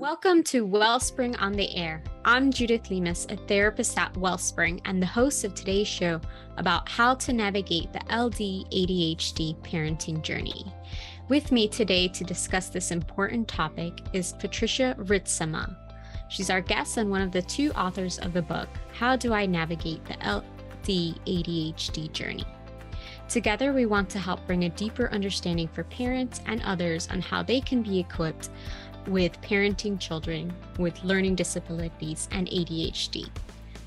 Welcome to Wellspring on the Air. I'm Judith Lemus, a therapist at Wellspring and the host of today's show about how to navigate the LD ADHD parenting journey. With me today to discuss this important topic is Patricia Ritsema. She's our guest and one of the two authors of the book, How Do I Navigate the LD ADHD Journey? Together, we want to help bring a deeper understanding for parents and others on how they can be equipped with parenting children with learning disabilities and ADHD.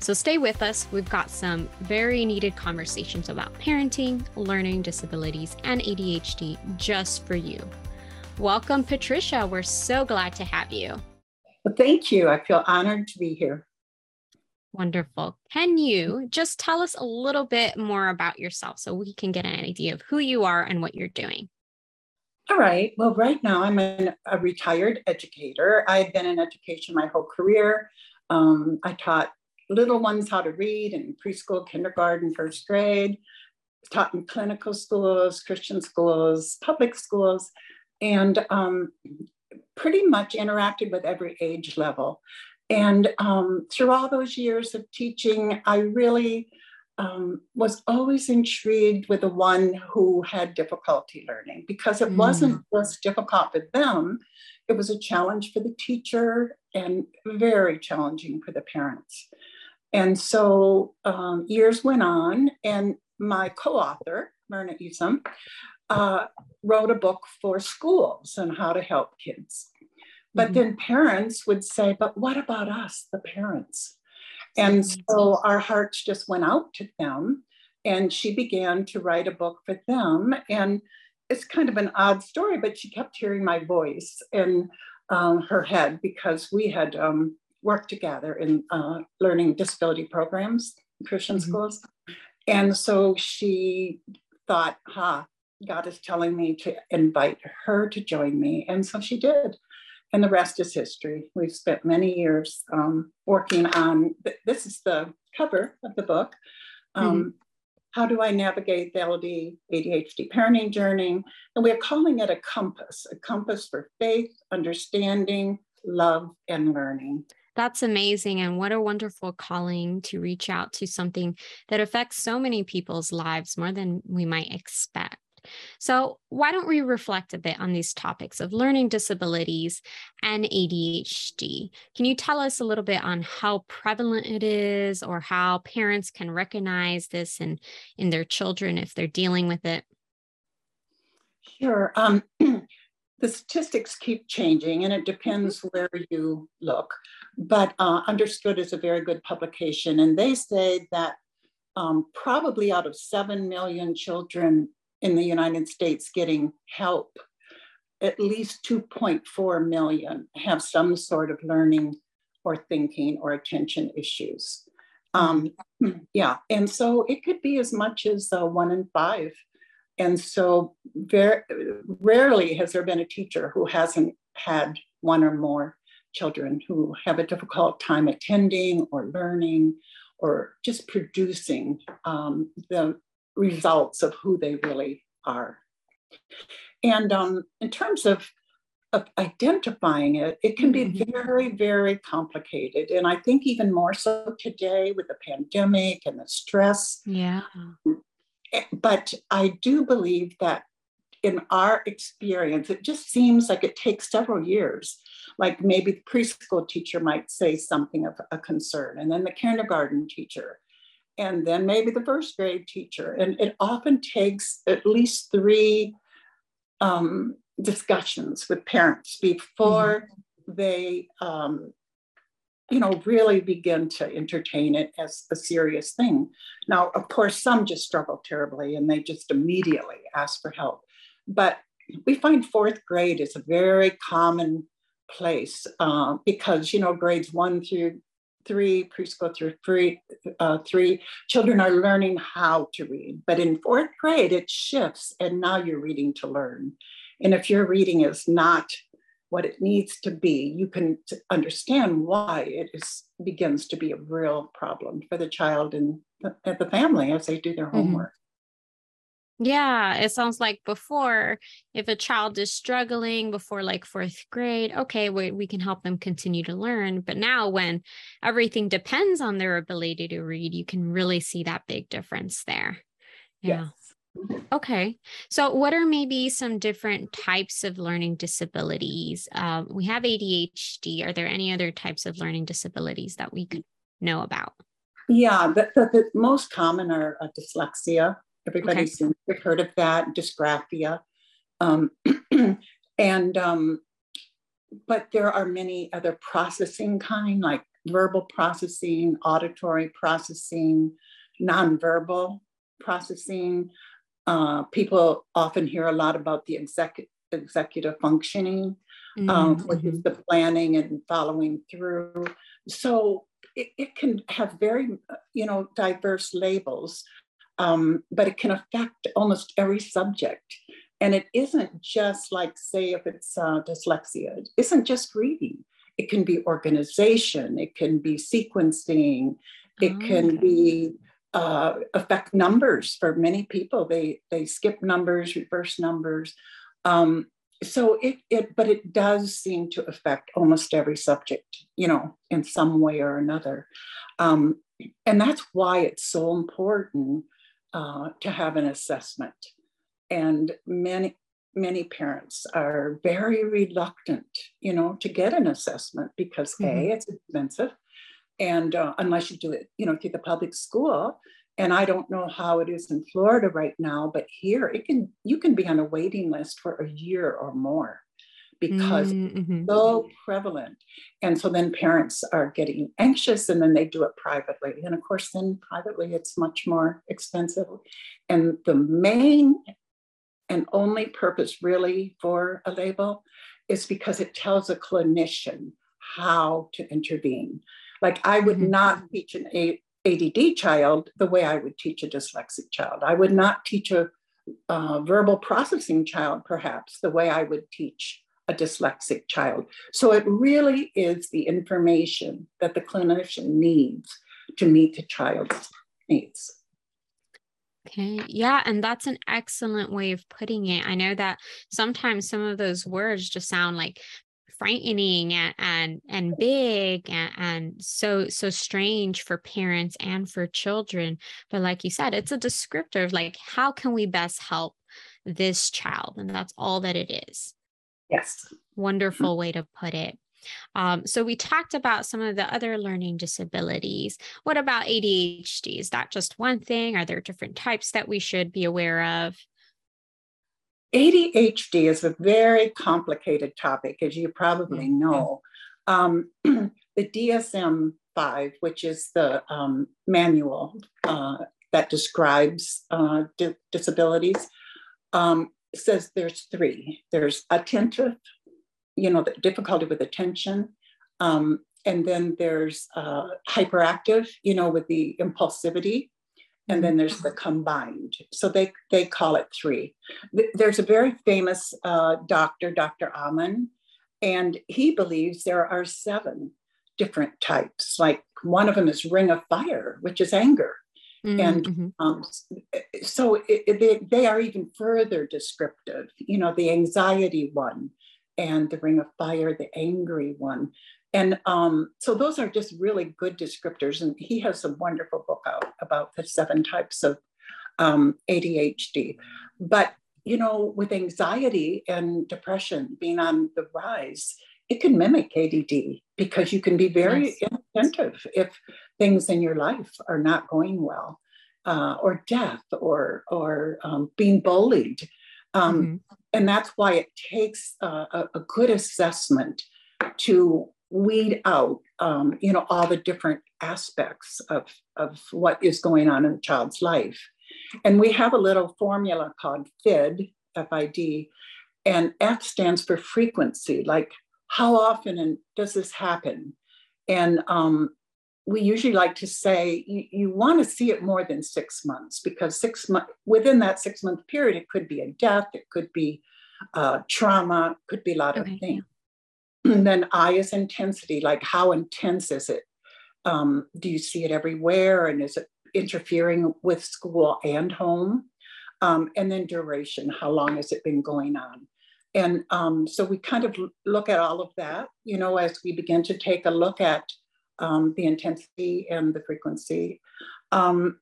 So stay with us. We've got some very needed conversations about parenting, learning disabilities, and ADHD just for you. Welcome, Patricia. We're so glad to have you. Well, thank you. I feel honored to be here. Wonderful. Can you just tell us a little bit more about yourself so we can get an idea of who you are and what you're doing? All right. Well, right now I'm an, a retired educator. I've been in education my whole career. Um, I taught little ones how to read in preschool, kindergarten, first grade, taught in clinical schools, Christian schools, public schools, and um, pretty much interacted with every age level. And um, through all those years of teaching, I really um, was always intrigued with the one who had difficulty learning because it mm. wasn't just difficult for them, it was a challenge for the teacher and very challenging for the parents. And so um, years went on, and my co author, Myrna Isom, uh, wrote a book for schools on how to help kids. But mm-hmm. then parents would say, But what about us, the parents? And so our hearts just went out to them. And she began to write a book for them. And it's kind of an odd story, but she kept hearing my voice in um, her head because we had um, worked together in uh, learning disability programs, Christian mm-hmm. schools. And so she thought, ha, God is telling me to invite her to join me. And so she did and the rest is history. We've spent many years um, working on this is the cover of the book. Um, mm-hmm. How do I navigate the LD ADHD parenting journey? And we're calling it a compass, a compass for faith, understanding, love, and learning. That's amazing. And what a wonderful calling to reach out to something that affects so many people's lives more than we might expect. So, why don't we reflect a bit on these topics of learning disabilities and ADHD? Can you tell us a little bit on how prevalent it is or how parents can recognize this in, in their children if they're dealing with it? Sure. Um, the statistics keep changing and it depends mm-hmm. where you look. But uh, Understood is a very good publication, and they say that um, probably out of 7 million children in the United States getting help, at least 2.4 million have some sort of learning or thinking or attention issues. Um, yeah, and so it could be as much as uh, one in five. And so, very rarely has there been a teacher who hasn't had one or more children who have a difficult time attending or learning or just producing um, the results of who they really are. And um, in terms of, of identifying it, it can be mm-hmm. very, very complicated. And I think even more so today with the pandemic and the stress. Yeah. Eh, but I do believe that in our experience, it just seems like it takes several years. Like maybe the preschool teacher might say something of a concern, and then the kindergarten teacher, and then maybe the first grade teacher. And it often takes at least three um, discussions with parents before mm-hmm. they, um, you know, really begin to entertain it as a serious thing. Now, of course, some just struggle terribly and they just immediately ask for help. But we find fourth grade is a very common place uh, because, you know, grades one through three, preschool through three, uh, three, children are learning how to read. But in fourth grade, it shifts, and now you're reading to learn. And if your reading is not what it needs to be, you can understand why it is begins to be a real problem for the child and the, the family as they do their mm-hmm. Yeah, it sounds like before, if a child is struggling before like fourth grade, okay, we, we can help them continue to learn. But now, when everything depends on their ability to read, you can really see that big difference there. Yeah. Yes. Okay. So, what are maybe some different types of learning disabilities? Um, we have ADHD. Are there any other types of learning disabilities that we could know about? Yeah, the, the, the most common are uh, dyslexia, Everybody okay. seems to have heard of that, dysgraphia. Um, and, um, but there are many other processing kind, like verbal processing, auditory processing, nonverbal processing. Uh, people often hear a lot about the executive executive functioning, um, mm-hmm. um, which is the planning and following through. So it, it, can have very, you know, diverse labels um, but it can affect almost every subject. And it isn't just like, say, if it's uh, dyslexia, it isn't just reading. It can be organization, it can be sequencing, it oh, can okay. be uh, affect numbers for many people. They they skip numbers, reverse numbers. Um, so it it but it does seem to affect almost every subject, you know, in some way or another. Um, and that's why it's so important uh, to have an assessment. And many, many parents are very reluctant, you know, to get an assessment because mm-hmm. A, it's expensive. And uh, unless you do it, you know, through the public school, and I don't know how it is in Florida right now, but here it can you can be on a waiting list for a year or more because mm-hmm. it's so prevalent. And so then parents are getting anxious and then they do it privately. And of course, then privately it's much more expensive. And the main and only purpose really for a label is because it tells a clinician how to intervene. Like I would mm-hmm. not teach an ADD child the way I would teach a dyslexic child. I would not teach a uh, verbal processing child, perhaps, the way I would teach a dyslexic child. So it really is the information that the clinician needs to meet the child's needs. Okay. Yeah. And that's an excellent way of putting it. I know that sometimes some of those words just sound like frightening and and, and big and, and so so strange for parents and for children but like you said it's a descriptor of like how can we best help this child and that's all that it is Yes. Wonderful way to put it. Um, so we talked about some of the other learning disabilities. What about ADHD? Is that just one thing? Are there different types that we should be aware of? ADHD is a very complicated topic, as you probably mm-hmm. know. Um, the DSM 5, which is the um, manual uh, that describes uh, di- disabilities, says there's three there's attentive, you know, the difficulty with attention. Um, and then there's uh, hyperactive, you know, with the impulsivity. And then there's the combined. So they, they call it three. There's a very famous uh, doctor, Dr. Amen, and he believes there are seven different types. Like one of them is ring of fire, which is anger. Mm-hmm. And um, so it, it, they, they are even further descriptive, you know, the anxiety one and the ring of fire, the angry one. And um, so those are just really good descriptors. And he has a wonderful book out about the seven types of um, ADHD. But, you know, with anxiety and depression being on the rise, it can mimic ADD because you can be very yes. inattentive if things in your life are not going well, uh, or death, or or um, being bullied, um, mm-hmm. and that's why it takes a, a, good assessment to weed out, um, you know, all the different aspects of of what is going on in a child's life. And we have a little formula called FID, F-I-D, and F stands for frequency, like how often does this happen? And um, we usually like to say you, you want to see it more than six months because six months within that six month period, it could be a death, it could be uh, trauma, could be a lot okay. of things. And then I is intensity, like how intense is it? Um, do you see it everywhere? And is it interfering with school and home? um, and then duration. How long has it been going on? And um, so we kind of look at all of that, you know, as we begin to take a look at um, the intensity and the frequency, um,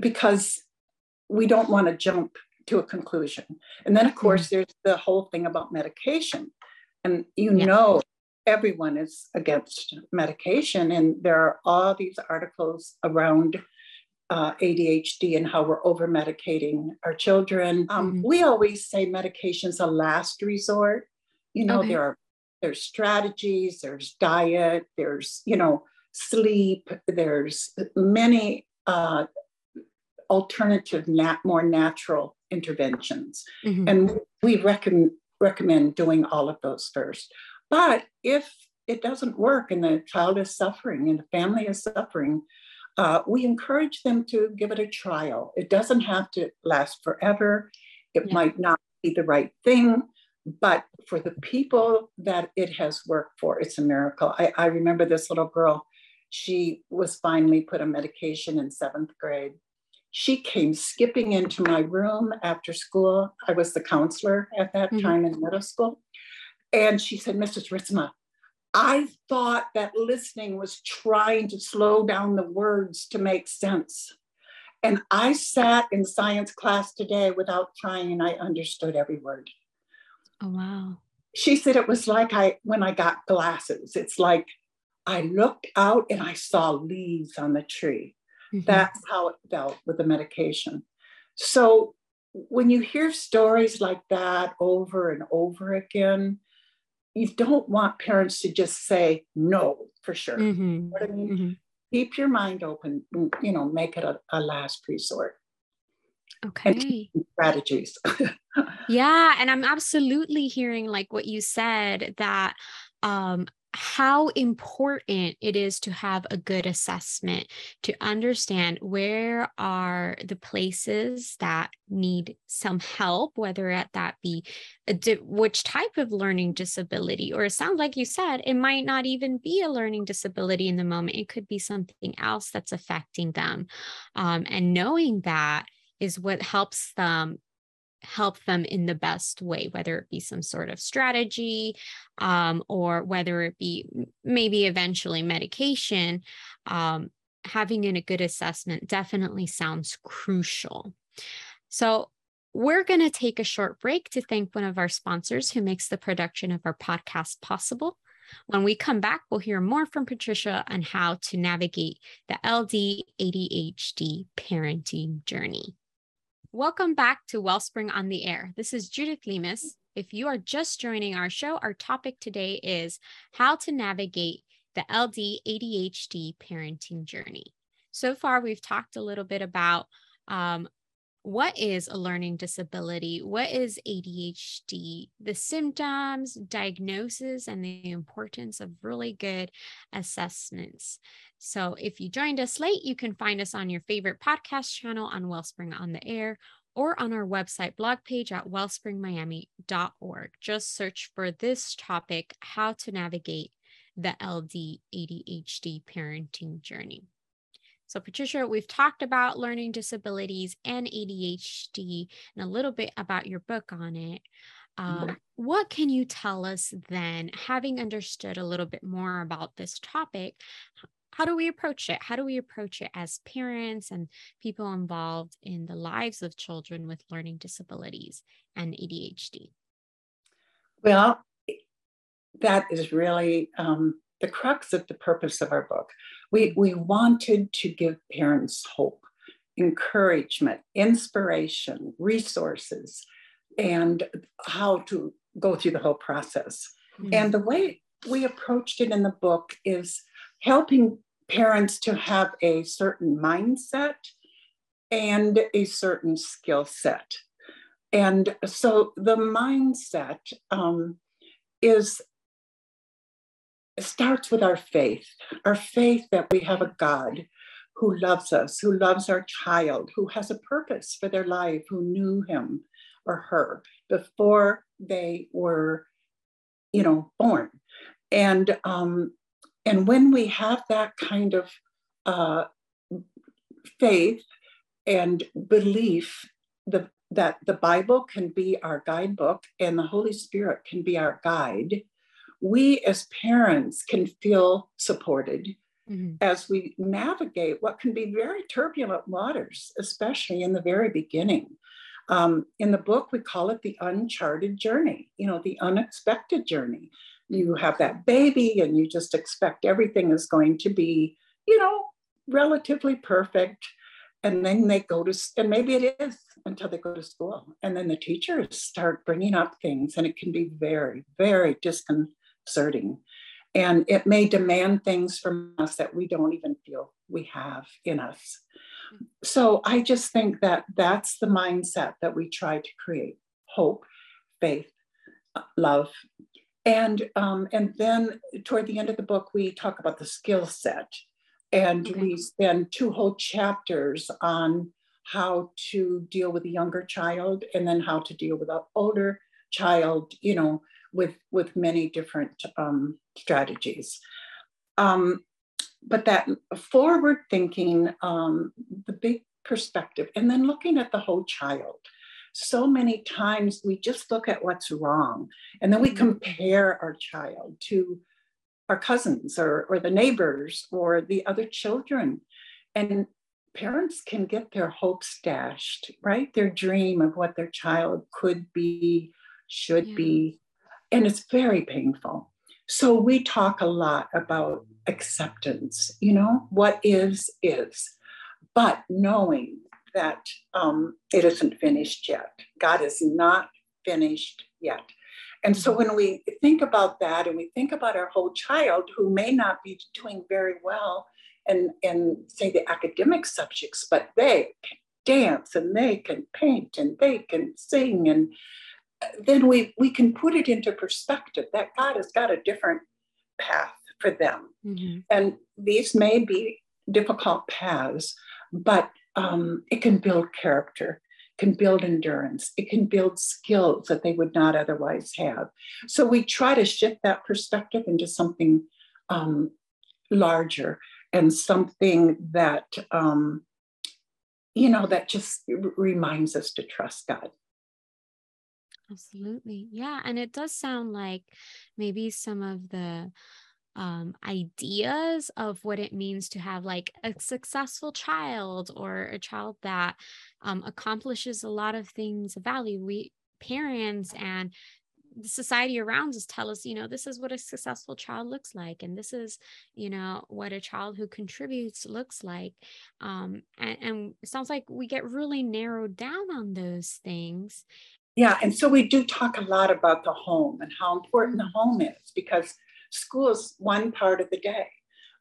because we don't want to jump to a conclusion. And then, of mm-hmm. course, there's the whole thing about medication. And you yeah. know, everyone is against medication, and there are all these articles around uh, ADHD and how we're over medicating our children. Um, mm-hmm. We always say medication's a last resort. You know, okay. there are there's strategies, there's diet, there's you know sleep, there's many uh, alternative, nat- more natural interventions, mm-hmm. and we recommend recommend doing all of those first. But if it doesn't work and the child is suffering and the family is suffering, uh, we encourage them to give it a trial. It doesn't have to last forever. It yeah. might not be the right thing, but for the people that it has worked for, it's a miracle. I, I remember this little girl, she was finally put on medication in seventh grade. She came skipping into my room after school. I was the counselor at that mm-hmm. time in middle school. And she said, Mrs. Ritsema, I thought that listening was trying to slow down the words to make sense. And I sat in science class today without trying and I understood every word. Oh, wow. She said it was like I, when I got glasses, it's like I looked out and I saw leaves on the tree. Mm-hmm. That's how it felt with the medication. So when you hear stories like that over and over again, you don't want parents to just say no for sure. Mm-hmm. You know what I mean? Mm-hmm. Keep your mind open, you know, make it a, a last resort. Okay. And strategies. yeah. And I'm absolutely hearing like what you said that um how important it is to have a good assessment to understand where are the places that need some help whether that be which type of learning disability or it sounds like you said it might not even be a learning disability in the moment it could be something else that's affecting them. Um, and knowing that is what helps them help them in the best way, whether it be some sort of strategy um, or whether it be maybe eventually medication. Um, having in a good assessment definitely sounds crucial. So, we're going to take a short break to thank one of our sponsors who makes the production of our podcast possible. When we come back, we'll hear more from Patricia on how to navigate the LD ADHD parenting journey. Welcome back to Wellspring on the Air. This is Judith Lemus. If you are just joining our show, our topic today is how to navigate the LD ADHD parenting journey. So far, we've talked a little bit about um, what is a learning disability, what is ADHD, the symptoms, diagnosis, and the importance of really good assessments. So if you joined us late, you can find us on your favorite podcast channel on Wellspring on the Air or on our website blog page at wellspringmiami.org. Just search for this topic, how to navigate the LD ADHD parenting journey. So, Patricia, we've talked about learning disabilities and ADHD and a little bit about your book on it. Um, what can you tell us then, having understood a little bit more about this topic? how do we approach it? How do we approach it as parents and people involved in the lives of children with learning disabilities and ADHD? Well, that is really um, the crux of the purpose of our book. We, we wanted to give parents hope, encouragement, inspiration, resources, and how to go through the whole process. Mm-hmm. And the way we approached it in the book is helping parents to have a certain mindset and a certain skill set. And so the mindset um, is starts with our faith, our faith that we have a God who loves us, who loves our child, who has a purpose for their life, who knew him or her before they were, you know, born. And um, and when we have that kind of uh, faith and belief the that the Bible can be our guidebook and the Holy Spirit can be our guide, we as parents can feel supported mm-hmm. as we navigate what can be very turbulent waters, especially in the very beginning. Um, in the book, we call it the uncharted journey, you know, the unexpected journey. You have that baby and you just expect everything is going to be, you know, relatively perfect. And then they go to, and maybe it is until they go to school. And then the teachers start bringing up things, and it can be very, very disconcerting. And it may demand things from us that we don't even feel we have in us. So I just think that that's the mindset that we try to create hope, faith, love. And, um, and then toward the end of the book, we talk about the skill set. And okay. we spend two whole chapters on how to deal with a younger child and then how to deal with an older child, you know, with, with many different um, strategies. Um, but that forward thinking, um, the big perspective, and then looking at the whole child. So many times we just look at what's wrong and then we mm-hmm. compare our child to our cousins or, or the neighbors or the other children. And parents can get their hopes dashed, right? Their dream of what their child could be, should yeah. be. And it's very painful. So we talk a lot about acceptance, you know, what is, is, but knowing that um, it isn't finished yet. God is not finished yet. And so when we think about that and we think about our whole child who may not be doing very well in, in say the academic subjects, but they can dance and they can paint and they can sing and then we we can put it into perspective that God has got a different path for them. Mm-hmm. And these may be difficult paths, but um, it can build character, can build endurance, it can build skills that they would not otherwise have. So we try to shift that perspective into something um, larger and something that um, you know that just reminds us to trust God. Absolutely. Yeah. And it does sound like maybe some of the um, ideas of what it means to have like a successful child or a child that um, accomplishes a lot of things of value. We parents and the society around us tell us, you know, this is what a successful child looks like, and this is, you know, what a child who contributes looks like. Um, and, and it sounds like we get really narrowed down on those things, yeah, and so we do talk a lot about the home and how important the home is because school is one part of the day.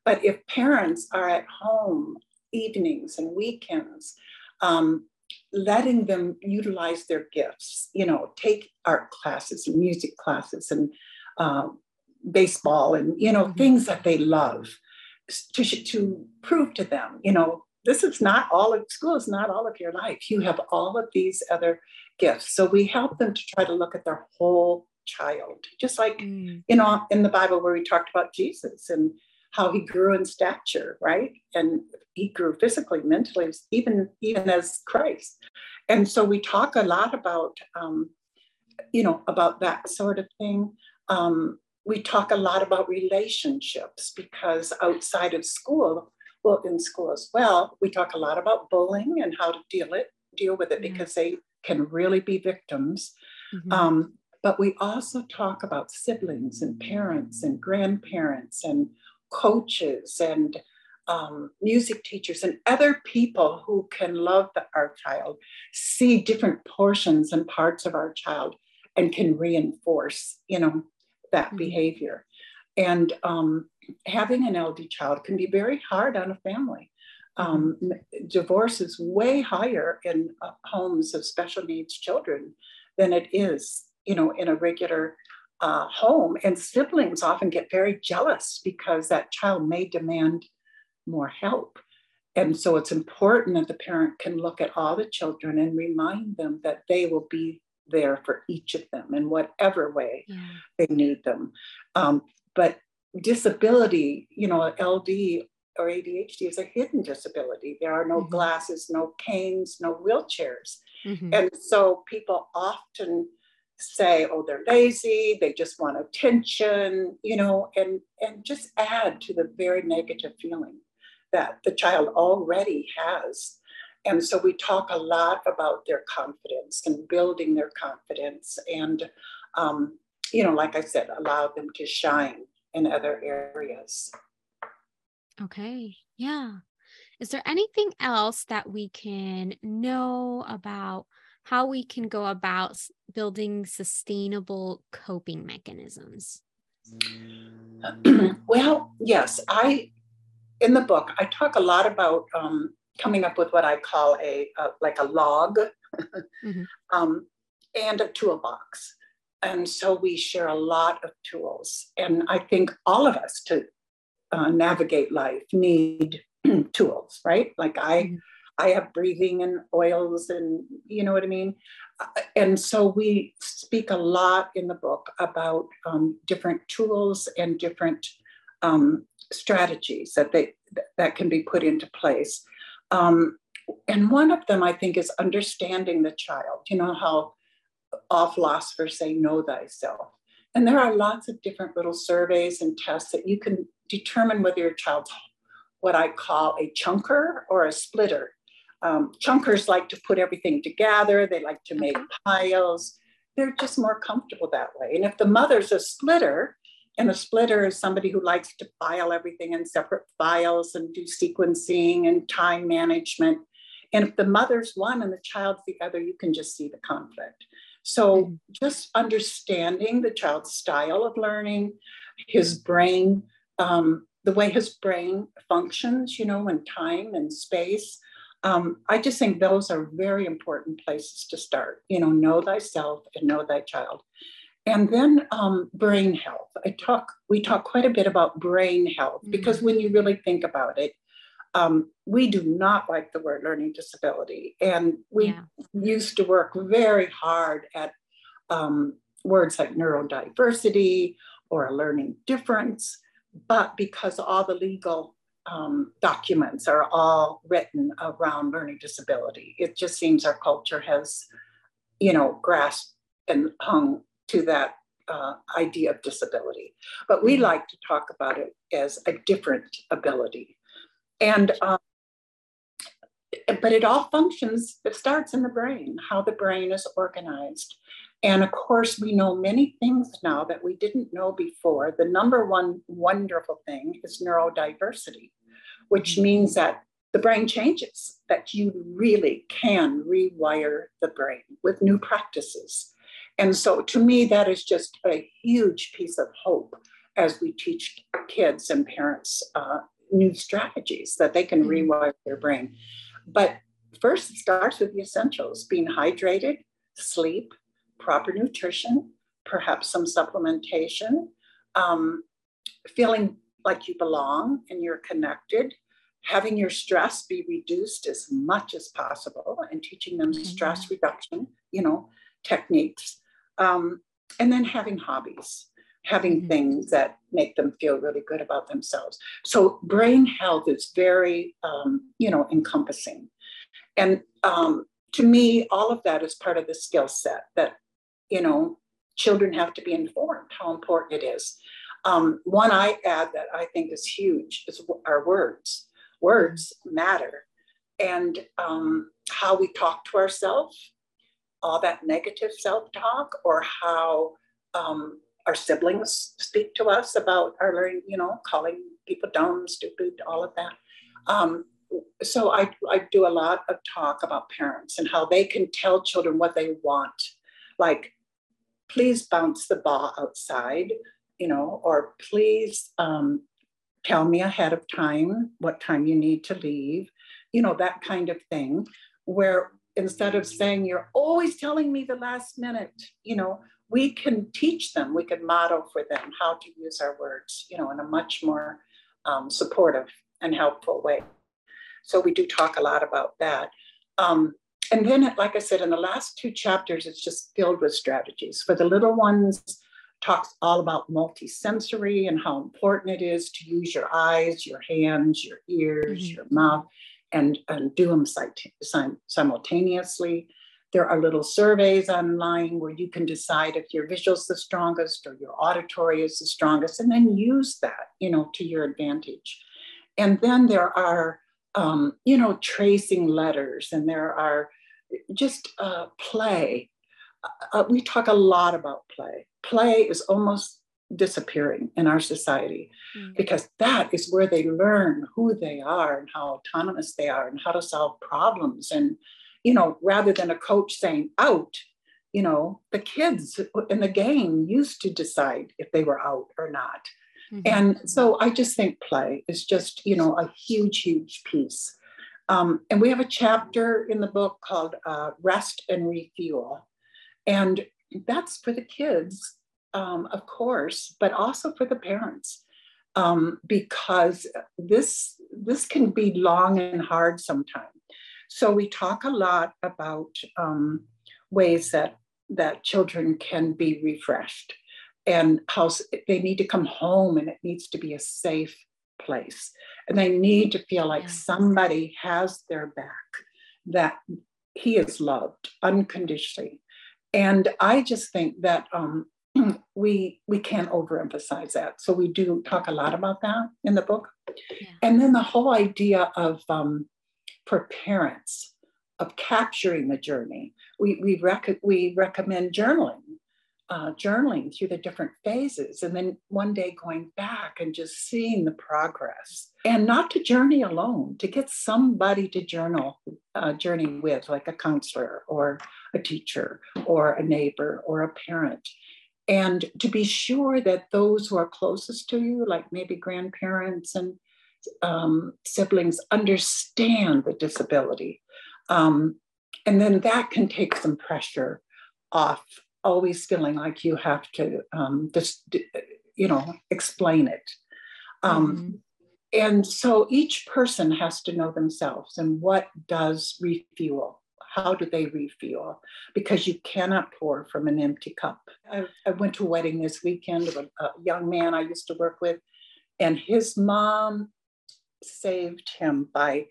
But if parents are at home evenings and weekends, um, letting them utilize their gifts, you know, take art classes and music classes and uh, baseball and, you know, mm-hmm. things that they love to, to prove to them, you know, this is not all of school is not all of your life. You have all of these other gifts. So we help them to try to look at their whole child, just like mm. you know in the Bible where we talked about Jesus and how he grew in stature, right? And he grew physically, mentally, even even as Christ. And so we talk a lot about um, you know about that sort of thing. Um, we talk a lot about relationships because outside of school, well, in school as well, we talk a lot about bullying and how to deal it deal with it mm-hmm. because they can really be victims. Mm-hmm. Um, but we also talk about siblings and parents and grandparents and coaches and um, music teachers and other people who can love the, our child, see different portions and parts of our child, and can reinforce, you know, that mm-hmm. behavior. And um, having an LD child can be very hard on a family. Um, divorce is way higher in uh, homes of special needs children than it is, you know, in a regular uh, home. And siblings often get very jealous because that child may demand more help. And so it's important that the parent can look at all the children and remind them that they will be there for each of them in whatever way yeah. they need them. Um, but disability, you know, LD or ADHD is a hidden disability. There are no mm-hmm. glasses, no canes, no wheelchairs. Mm-hmm. And so people often say, oh, they're lazy, they just want attention, you know, and, and just add to the very negative feeling that the child already has. And so we talk a lot about their confidence and building their confidence and, um, you know, like I said, allow them to shine in other areas. Okay. Yeah. Is there anything else that we can know about how we can go about building sustainable coping mechanisms? well, yes, I in the book I talk a lot about um, coming up with what I call a, a like a log mm-hmm. um, and a toolbox. And so we share a lot of tools. And I think all of us to uh, navigate life need tools, right? Like I, mm-hmm. I have breathing and oils, and you know what I mean. Uh, and so we speak a lot in the book about um, different tools and different um, strategies that they that can be put into place. Um, and one of them, I think, is understanding the child. You know how all philosophers say, "Know thyself." And there are lots of different little surveys and tests that you can determine whether your child's what I call a chunker or a splitter. Um, chunkers like to put everything together, they like to make piles. They're just more comfortable that way. And if the mother's a splitter, and a splitter is somebody who likes to file everything in separate files and do sequencing and time management. And if the mother's one and the child's the other, you can just see the conflict. So, mm-hmm. just understanding the child's style of learning, his brain, um, the way his brain functions, you know, in time and space. Um, I just think those are very important places to start. You know, know thyself and know thy child. And then um, brain health. I talk, we talk quite a bit about brain health mm-hmm. because when you really think about it, um, we do not like the word learning disability. And we yeah. used to work very hard at um, words like neurodiversity or a learning difference. But because all the legal um, documents are all written around learning disability, it just seems our culture has, you know, grasped and hung to that uh, idea of disability. But we mm-hmm. like to talk about it as a different ability. And um, but it all functions, it starts in the brain, how the brain is organized. And of course, we know many things now that we didn't know before. The number one wonderful thing is neurodiversity, which mm-hmm. means that the brain changes, that you really can rewire the brain with new practices. And so to me, that is just a huge piece of hope as we teach kids and parents uh, new strategies that they can mm-hmm. rewire their brain. But first, it starts with the essentials being hydrated, sleep, proper nutrition, perhaps some supplementation, um, feeling like you belong and you're connected, having your stress be reduced as much as possible, and teaching them mm-hmm. stress reduction, you know, techniques um, and then having hobbies, having mm-hmm. things that make them feel really good about themselves. So brain health is very, um, you know, encompassing. And um, to me, all of that is part of the skill set that, you know, children have to be informed how important it is. Um, one I add that I think is huge is our words. Words matter. And um, how we talk to ourselves all that negative self talk or how um, our siblings speak to us about our learning, you know, calling people dumb, stupid, all of that. Um, so I, I do a lot of talk about parents and how they can tell children what they want. Like, please bounce the ball outside, you know, or please um, tell me ahead of time what time you need to leave, you know, that kind of thing, where instead of saying you're always telling me the last minute you know we can teach them we can model for them how to use our words you know in a much more um, supportive and helpful way so we do talk a lot about that um, and then like i said in the last two chapters it's just filled with strategies for the little ones talks all about multisensory and how important it is to use your eyes your hands your ears mm-hmm. your mouth and, and do them simultaneously. There are little surveys online where you can decide if your visual's the strongest or your auditory is the strongest, and then use that, you know, to your advantage. And then there are, um, you know, tracing letters, and there are just uh, play. Uh, we talk a lot about play. Play is almost disappearing in our society mm. because that is where they learn who they are and how autonomous they are and how to solve problems and you know rather than a coach saying out you know the kids in the game used to decide if they were out or not mm-hmm. and so i just think play is just you know a huge huge piece um, and we have a chapter in the book called uh, rest and refuel and that's for the kids um, of course, but also for the parents, um, because this this can be long and hard sometimes. So we talk a lot about um, ways that that children can be refreshed and how they need to come home and it needs to be a safe place and they need to feel like somebody has their back that he is loved unconditionally and i just think that um, we we can't overemphasize that. So we do talk a lot about that in the book. Yeah. And then the whole idea of um, for parents of capturing the journey. We we rec- we recommend journaling, uh, journaling through the different phases, and then one day going back and just seeing the progress, and not to journey alone. To get somebody to journal, uh, journey with, like a counselor or a teacher or a neighbor or a parent and to be sure that those who are closest to you, like maybe grandparents and um, siblings, understand the disability. Um, and then that can take some pressure off always feeling like you have to um, just, you know, explain it. Um, mm-hmm. And so each person has to know themselves and what does refuel how do they refuel? Because you cannot pour from an empty cup. I, I went to a wedding this weekend of a, a young man I used to work with, and his mom saved him by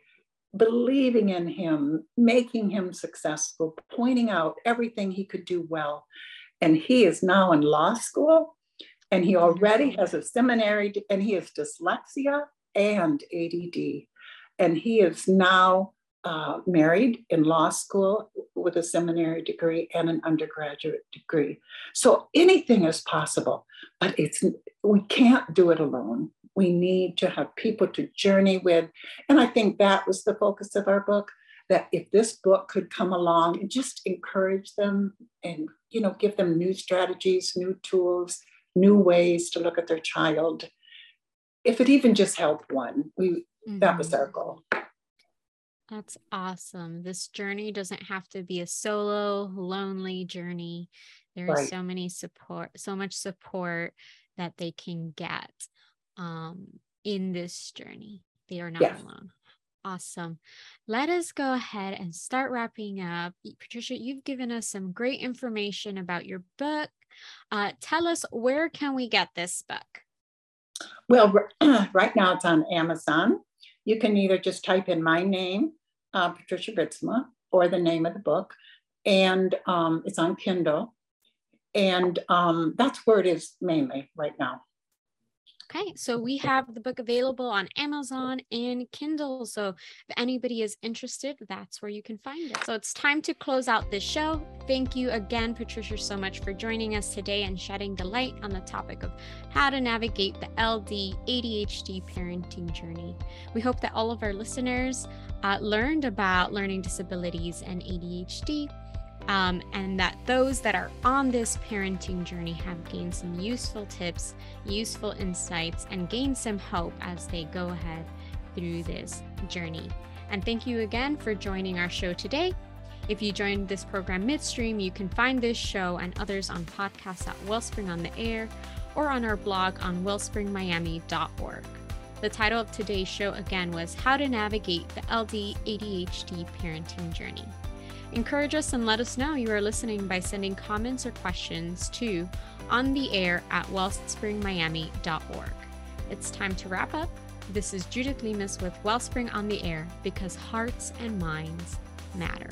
believing in him, making him successful, pointing out everything he could do well. And he is now in law school and he already has a seminary and he has dyslexia and ADD. And he is now uh, married in law school with a seminary degree and an undergraduate degree. So anything is possible, but it's we can't do it alone. We need to have people to journey with. And I think that was the focus of our book that if this book could come along and just encourage them and you know give them new strategies, new tools, new ways to look at their child. If it even just helped one, we mm-hmm. that was our goal. That's awesome. This journey doesn't have to be a solo, lonely journey. there's right. so many support, so much support that they can get um, in this journey. They are not yes. alone. Awesome. Let us go ahead and start wrapping up. Patricia, you've given us some great information about your book. Uh, tell us where can we get this book? Well, right now it's on Amazon you can either just type in my name, uh, Patricia Ritsema, or the name of the book, and um, it's on Kindle. And um, that's where it is mainly right now. Okay, so we have the book available on Amazon and Kindle. So if anybody is interested, that's where you can find it. So it's time to close out this show. Thank you again, Patricia, so much for joining us today and shedding the light on the topic of how to navigate the LD ADHD parenting journey. We hope that all of our listeners uh, learned about learning disabilities and ADHD um, and that those that are on this parenting journey have gained some useful tips, useful insights, and gained some hope as they go ahead through this journey. And thank you again for joining our show today. If you joined this program midstream, you can find this show and others on podcasts at Wellspring on the Air or on our blog on wellspringmiami.org. The title of today's show again was How to Navigate the LD ADHD Parenting Journey. Encourage us and let us know you are listening by sending comments or questions to on the air at wellspringmiami.org. It's time to wrap up. This is Judith Lemus with Wellspring on the Air because hearts and minds matter.